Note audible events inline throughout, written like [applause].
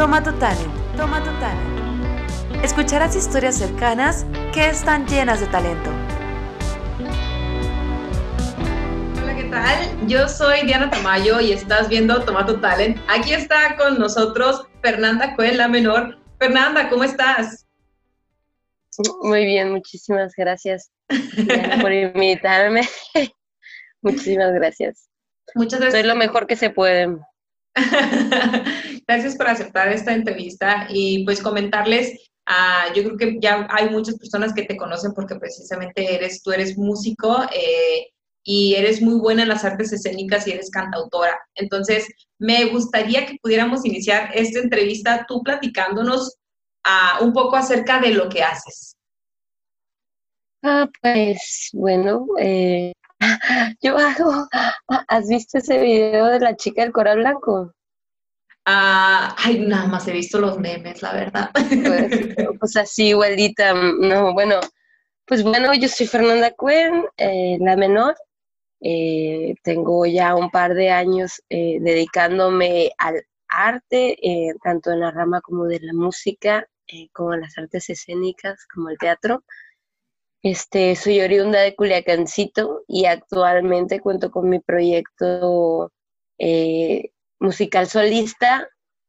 Toma tu talent, toma tu talent. Escucharás historias cercanas que están llenas de talento. Hola, ¿qué tal? Yo soy Diana Tamayo y estás viendo Toma tu talent. Aquí está con nosotros Fernanda Coel, la menor. Fernanda, ¿cómo estás? Muy bien, muchísimas gracias por [laughs] invitarme. [laughs] muchísimas gracias. Muchas gracias. Soy lo mejor que se puede. [laughs] gracias por aceptar esta entrevista y pues comentarles, uh, yo creo que ya hay muchas personas que te conocen porque precisamente eres, tú eres músico eh, y eres muy buena en las artes escénicas y eres cantautora. Entonces, me gustaría que pudiéramos iniciar esta entrevista tú platicándonos uh, un poco acerca de lo que haces. Ah, pues bueno, eh, [laughs] yo hago, ¿has visto ese video de la chica del coral blanco? Ah, ay, nada más he visto los memes, la verdad. Pues, [laughs] pues así, igualita, no, bueno, pues bueno, yo soy Fernanda Cuen, eh, la menor. Eh, tengo ya un par de años eh, dedicándome al arte, tanto en la rama como de la música, como en las artes escénicas, como el teatro. Este, soy oriunda de Culiacancito y actualmente cuento con mi proyecto eh, musical solista,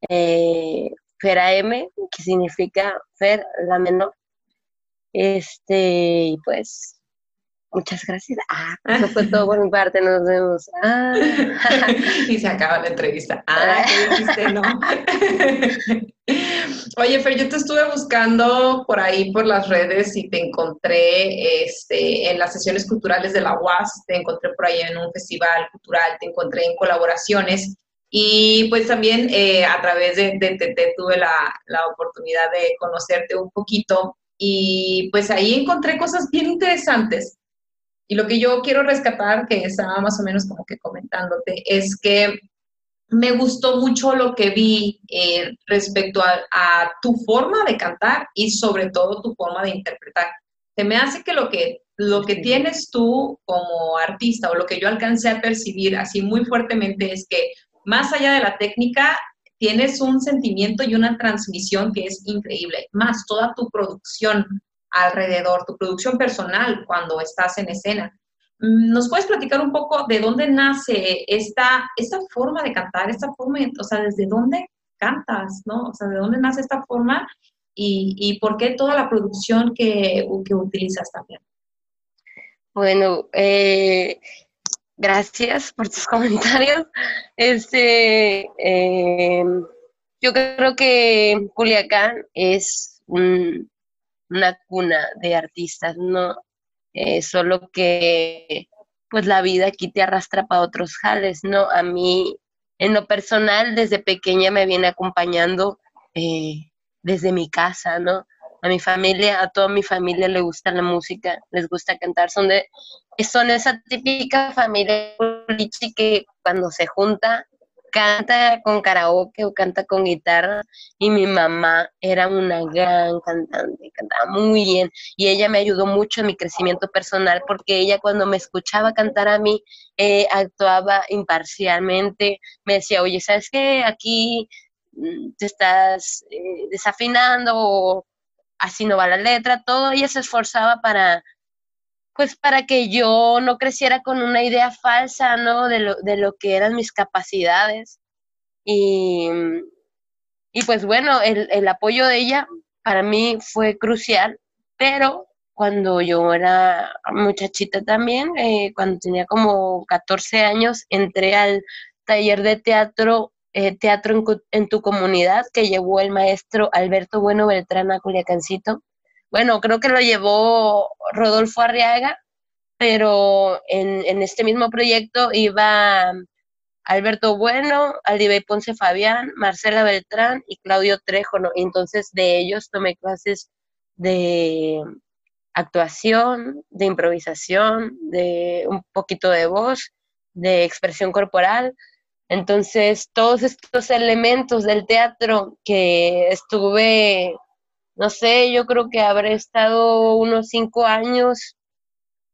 eh, Fera M, que significa Fer la menor. Este, y pues Muchas gracias. Ah, [laughs] eso fue todo por mi parte, nos vemos. Ah. [laughs] y se acaba la entrevista. Ah, ¿qué dijiste? No. [laughs] Oye, Fer, yo te estuve buscando por ahí por las redes y te encontré este, en las sesiones culturales de la UAS, te encontré por ahí en un festival cultural, te encontré en colaboraciones y pues también eh, a través de, TT tuve la, la oportunidad de conocerte un poquito y pues ahí encontré cosas bien interesantes y lo que yo quiero rescatar, que estaba más o menos como que comentándote, es que me gustó mucho lo que vi eh, respecto a, tu forma de cantar y sobre todo tu forma de interpretar. Se me hace que lo que, lo que tienes tú como artista o lo que yo alcancé a percibir así muy fuertemente es que más allá de la técnica, tienes un sentimiento y una transmisión que es increíble, más toda tu producción alrededor, tu producción personal cuando estás en escena. Mm, ¿Nos puedes platicar un poco de dónde nace esta, esta forma de cantar, esta forma, o sea, desde dónde cantas, ¿no? O sea, de dónde nace esta forma y, y por qué toda la producción que, que utilizas también? Bueno, eh, gracias por tus [laughs] comentarios. Este, eh, yo creo que Culiacán es un, una cuna de artistas, ¿no? Eh, solo que pues la vida aquí te arrastra para otros jales, ¿no? A mí, en lo personal, desde pequeña me viene acompañando eh, desde mi casa, ¿no? A mi familia, a toda mi familia le gusta la música, les gusta cantar, son de, son esa típica familia que cuando se junta canta con karaoke o canta con guitarra y mi mamá era una gran cantante, cantaba muy bien y ella me ayudó mucho en mi crecimiento personal porque ella cuando me escuchaba cantar a mí eh, actuaba imparcialmente, me decía, oye, ¿sabes qué? Aquí mm, te estás eh, desafinando o así no va la letra, todo, ella se esforzaba para pues para que yo no creciera con una idea falsa, ¿no? De lo, de lo que eran mis capacidades. Y, y pues bueno, el, el, apoyo de ella para mí fue crucial, pero cuando yo era muchachita también, eh, cuando tenía como 14 años, entré al taller de teatro, eh, teatro en, tu comunidad que llevó el maestro Alberto Bueno Beltrán a Culiacancito bueno, creo que lo llevó Rodolfo Arriaga, pero en, este mismo proyecto iba Alberto Bueno, Alibey Ponce Fabián, Marcela Beltrán y Claudio Trejo, Entonces de ellos tomé clases de actuación, de improvisación, de un poquito de voz, de expresión corporal. Entonces, todos estos elementos del teatro que estuve no sé, yo creo que habré estado unos cinco años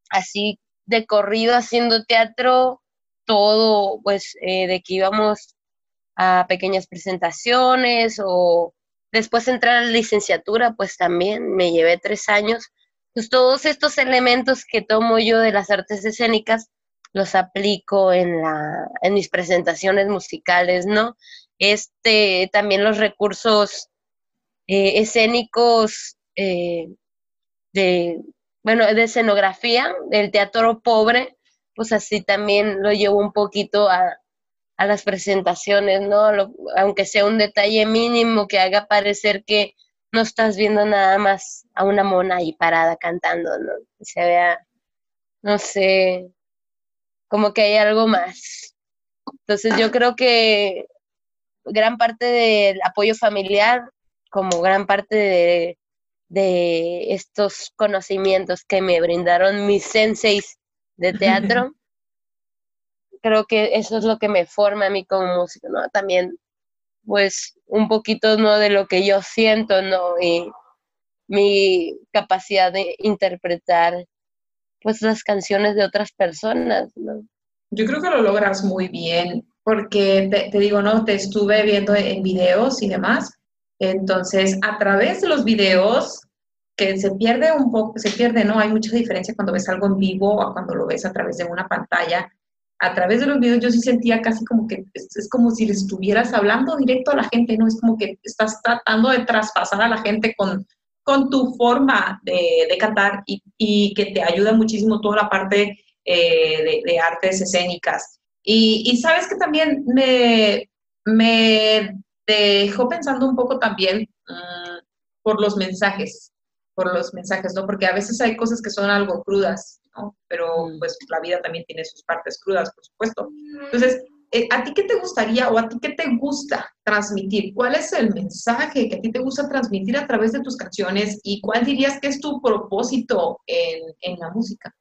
así de corrido haciendo teatro, todo, pues, eh, de que íbamos a pequeñas presentaciones o después entrar a la licenciatura, pues también me llevé tres años. Pues todos estos elementos que tomo yo de las artes escénicas los aplico en, la, en mis presentaciones musicales, ¿no? Este, también los recursos eh, escénicos eh, de, bueno, de escenografía, del teatro pobre, pues así también lo llevo un poquito a, a las presentaciones, ¿no? aunque sea un detalle mínimo que haga parecer que no estás viendo nada más a una mona ahí parada cantando, ¿no? se vea, no sé, como que hay algo más. Entonces yo creo que gran parte del apoyo familiar, como gran parte de, de estos conocimientos que me brindaron mis senseis de teatro, [laughs] creo que eso es lo que me forma a mí como músico, ¿no? También, pues, un poquito, ¿no? De lo que yo siento, ¿no? Y mi capacidad de interpretar, pues, las canciones de otras personas, ¿no? Yo creo que lo logras muy bien, porque te, digo, ¿no? Te estuve viendo en videos y demás. Entonces, a través de los videos, que se pierde un poco, se pierde, ¿no? Hay mucha diferencia cuando ves algo en vivo o cuando lo ves a través de una pantalla a través de los videos yo sí sentía casi como que es, como si le estuvieras hablando directo a la gente, ¿no? Es como que estás tratando de traspasar a la gente con, con tu forma de, cantar y, que te ayuda muchísimo toda la parte eh, de, artes escénicas. Y, sabes que también me, me dejó pensando un poco también mm, por los mensajes, por los mensajes, ¿no? Porque a veces hay cosas que son algo crudas pero mm. pues la vida también tiene sus partes crudas, por supuesto. Entonces, eh, ¿a ti qué te gustaría o a ti qué te gusta transmitir? ¿Cuál es el mensaje que a ti te gusta transmitir a través de tus canciones y cuál dirías que es tu propósito en, la música?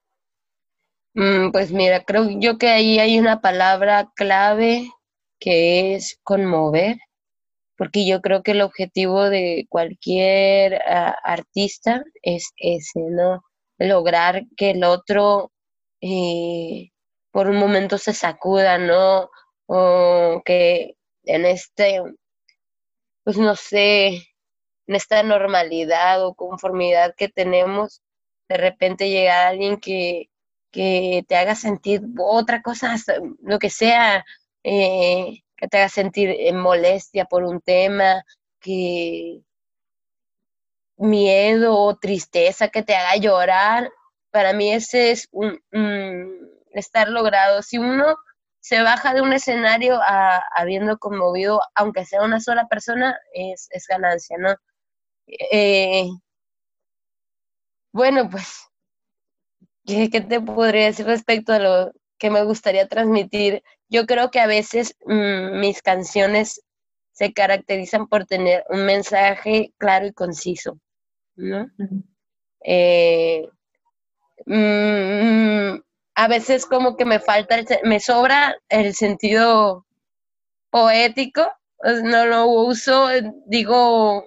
Mm, pues mira, creo yo que ahí hay una palabra clave que es conmover, porque yo creo que el objetivo de cualquier ah, artista es ese, ¿no? lograr que el otro eh, por un momento se sacuda, ¿no? O que en este, pues no sé, en esta normalidad o conformidad que tenemos, de repente llega alguien que, que te haga sentir otra cosa, lo que sea, eh, que te haga sentir molestia por un tema, que, miedo o tristeza que te haga llorar, para mí ese es un, estar logrado. Si uno se baja de un escenario habiendo conmovido, aunque sea una sola persona, es, ganancia, ¿no? Eh, bueno, pues, ¿qué, te podría decir respecto a lo que me gustaría transmitir? Yo creo que a veces mm, mis canciones se caracterizan por tener un mensaje claro y conciso. ¿no? Eh, mm, a veces como que me falta, me sobra el sentido poético, no lo uso, digo,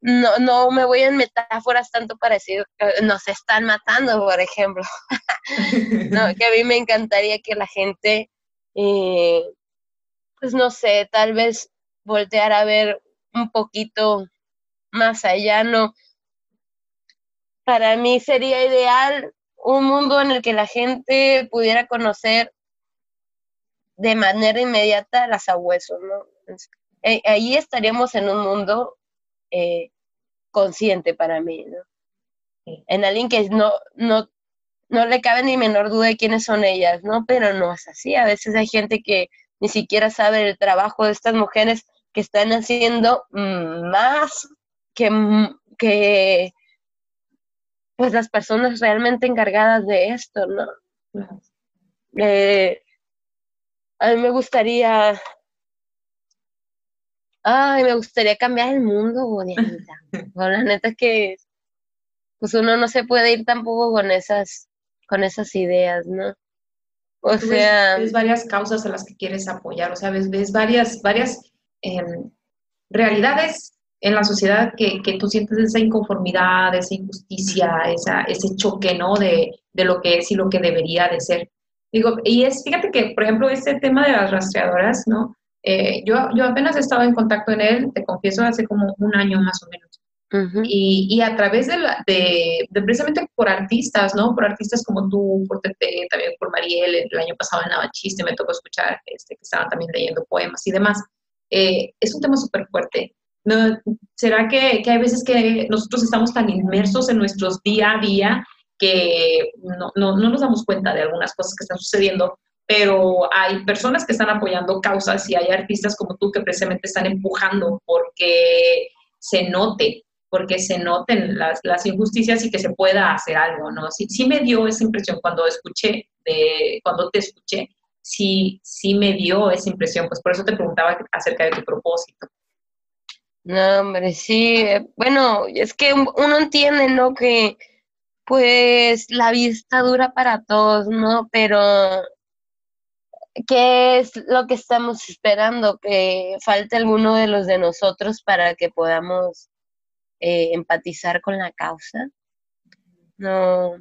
no, no me voy en metáforas tanto para decir que nos están matando, por ejemplo. [laughs] no, que a mí me encantaría que la gente, eh, pues no sé, tal vez voltear a ver un poquito más allá, no, para mí sería ideal un mundo en el que la gente pudiera conocer de manera inmediata las abuesos, ¿no? Eh, ahí estaríamos en un mundo eh, consciente para mí, ¿no? En alguien que no, no, no le cabe ni menor duda de quiénes son ellas, ¿no? Pero no es así. A veces hay gente que ni siquiera sabe el trabajo de estas mujeres que están haciendo más que, que pues las personas realmente encargadas de esto, ¿no? Eh, a mí me gustaría, ay, me gustaría cambiar el mundo, bonita. [laughs] la neta es que, pues uno no se puede ir tampoco con esas, con esas ideas, ¿no? O sea, ves, varias causas a las que quieres apoyar, o sea, ves, ves varias, varias em, realidades en la sociedad que, que, tú sientes esa inconformidad, esa injusticia, esa, ese choque, ¿no? De, de, lo que es y lo que debería de ser. Digo, y es, fíjate que, por ejemplo, este tema de las rastreadoras, ¿no? Eh, yo, yo apenas he estado en contacto en él, te confieso, hace como un año más o menos. y, y, a través de, la, de, de, precisamente por artistas, ¿no? Por artistas como tú, por Tete, también por Mariel, el año pasado en Navachiste me tocó escuchar este, que estaban también leyendo poemas y demás. Eh, es un tema súper fuerte. ¿No? ¿Será que, que, hay veces que nosotros estamos tan inmersos en nuestros día a día que no, no, no nos damos cuenta de algunas cosas que están sucediendo? Pero hay personas que están apoyando causas y hay artistas como tú que precisamente están empujando porque se note, porque se noten las, las injusticias y que se pueda hacer algo, ¿no? Sí, sí me dio esa impresión cuando escuché, de, cuando te escuché, sí, sí me dio esa impresión, pues por eso te preguntaba acerca de tu propósito. No, hombre, sí, bueno, es que uno entiende, ¿no? Que pues la vista dura para todos, ¿no? Pero ¿Qué es lo que estamos esperando? Que falte alguno de los de nosotros para que podamos eh, empatizar con la causa. No,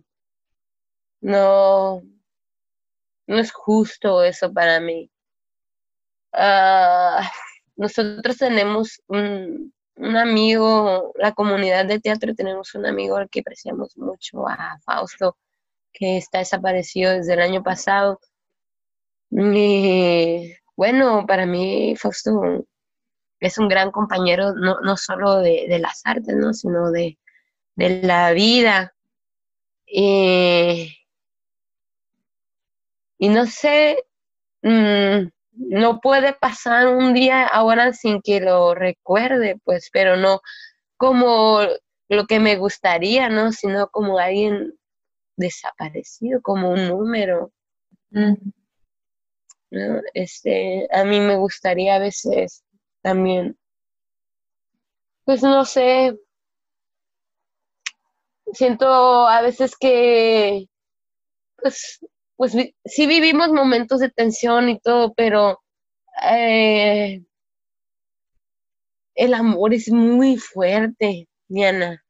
no, no es justo eso para mí. Ah, nosotros tenemos un, un, amigo, la comunidad de teatro, tenemos un amigo al que apreciamos mucho, a Fausto, que está desaparecido desde el año pasado y bueno, para mí Fausto es un gran compañero, no, no solo de, las artes, ¿no? sino de, la vida. Y, no sé, mm, no puede pasar un día ahora sin que lo recuerde, pues, pero no como lo que me gustaría, ¿no? Sino como alguien desaparecido, como un número. Este, a mí me gustaría a veces también, pues no sé, siento a veces que, pues, pues sí vivimos momentos de tensión y todo, pero eh, el amor es muy fuerte, Diana,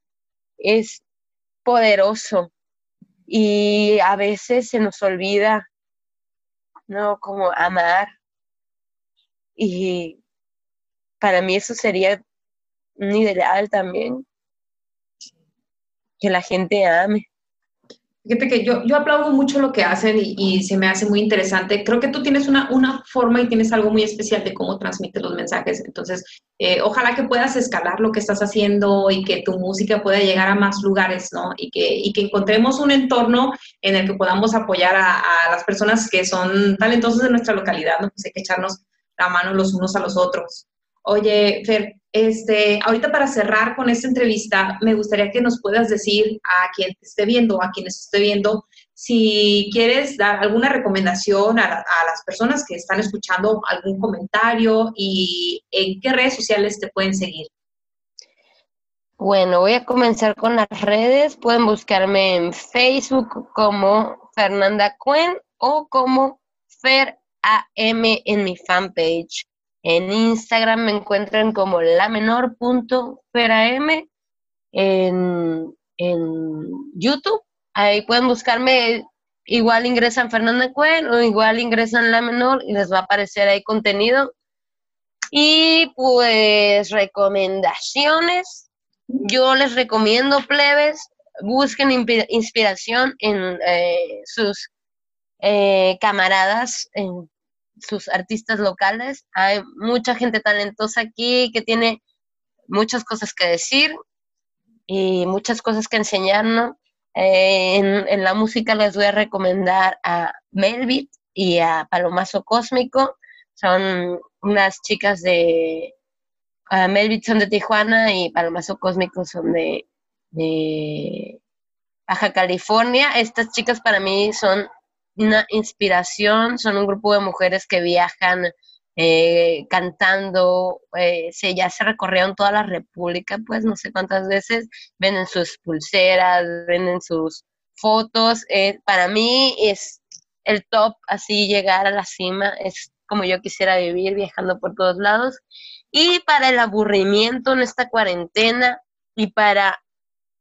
es poderoso y a veces se nos olvida ¿no? Como amar. Y para mí eso sería un ideal también, que la gente ame. Fíjate que yo, yo aplaudo mucho lo que hacen y, se me hace muy interesante. Creo que tú tienes una, una forma y tienes algo muy especial de cómo transmites los mensajes. Entonces, eh, ojalá que puedas escalar lo que estás haciendo y que tu música pueda llegar a más lugares, ¿no? Y que, y que encontremos un entorno en el que podamos apoyar a, las personas que son talentosas de nuestra localidad, ¿no? Pues hay que echarnos la mano los unos a los otros. Oye, Fer, este, ahorita para cerrar con esta entrevista, me gustaría que nos puedas decir a quien te esté viendo, a quienes esté viendo, si quieres dar alguna recomendación a, las personas que están escuchando, algún comentario y en qué redes sociales te pueden seguir. Bueno, voy a comenzar con las redes. Pueden buscarme en Facebook como Fernanda Cuen o como Fer AM en mi fanpage. En Instagram me encuentran como la En, en YouTube, ahí pueden buscarme. Igual ingresan Fernanda Cuen o igual ingresan la menor y les va a aparecer ahí contenido. Y pues recomendaciones. Yo les recomiendo plebes, busquen inspiración en eh, sus eh, camaradas, en sus artistas locales. Hay mucha gente talentosa aquí que tiene muchas cosas que decir y muchas cosas que enseñarnos. Eh, en, la música les voy a recomendar a Melvit y a Palomazo Cósmico. Son unas chicas de... Melvit son de Tijuana y Palomazo Cósmico son de, de Baja California. Estas chicas para mí son una inspiración, son un grupo de mujeres que viajan eh, cantando, eh, se, ya se recorrieron toda la República, pues no sé cuántas veces, venden sus pulseras, venden sus fotos. Eh, para mí es el top, así llegar a la cima, es como yo quisiera vivir, viajando por todos lados. Y para el aburrimiento en esta cuarentena y para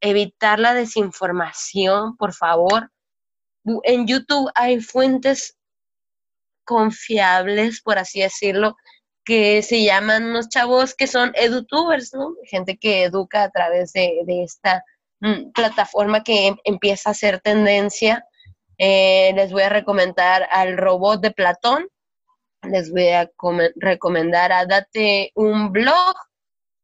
evitar la desinformación, por favor, en YouTube hay fuentes confiables, por así decirlo, que se llaman unos chavos que son edutubers, ¿no? Gente que educa a través de, esta mm, plataforma que em, empieza a ser tendencia. Eh, les voy a recomendar al robot de Platón, les voy a recomendar a Date un blog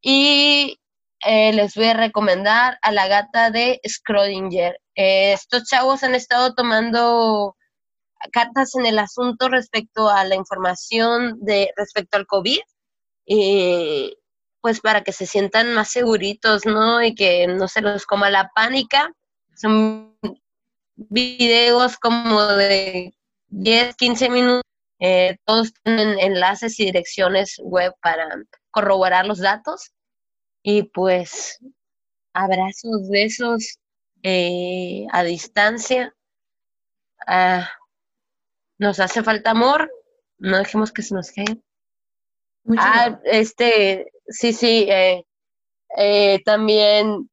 y eh, les voy a recomendar a la gata de Schrödinger. Eh, estos chavos han estado tomando cartas en el asunto respecto a la información de respecto al COVID, y pues para que se sientan más seguritos, ¿no? Y que no se los coma la pánica. Son videos como de 10, 15 minutos. Eh, todos tienen enlaces y direcciones web para corroborar los datos. Y pues abrazos, besos eh, a distancia. Ah, nos hace falta amor, no dejemos que se nos caiga. ah, este, sí, sí, eh, eh, también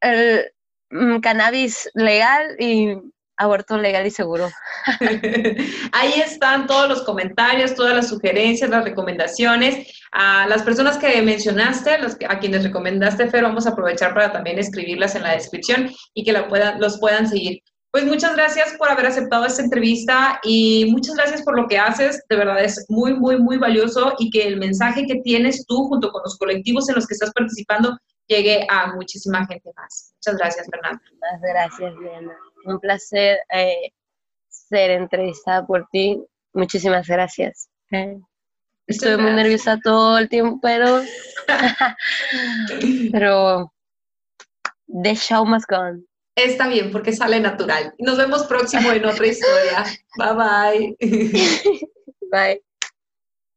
el mm, cannabis legal y aborto legal y seguro. [laughs] Ahí están todos los comentarios, todas las sugerencias, las recomendaciones. A las personas que mencionaste, a quienes recomendaste, Fer, vamos a aprovechar para también escribirlas en la descripción y que la puedan, los puedan seguir. Pues muchas gracias por haber aceptado esta entrevista y muchas gracias por lo que haces. De verdad es muy, muy, muy valioso y que el mensaje que tienes tú junto con los colectivos en los que estás participando llegue a muchísima gente más. Muchas gracias, Fernanda. Muchas gracias, Diana. Un placer eh, ser entrevistada por ti. Muchísimas gracias. Eh, estoy muy nerviosa todo el tiempo, pero, [laughs] pero the show must go on. Está bien, porque sale natural. Nos vemos próximo en otra historia. [laughs] Bye bye. Bye.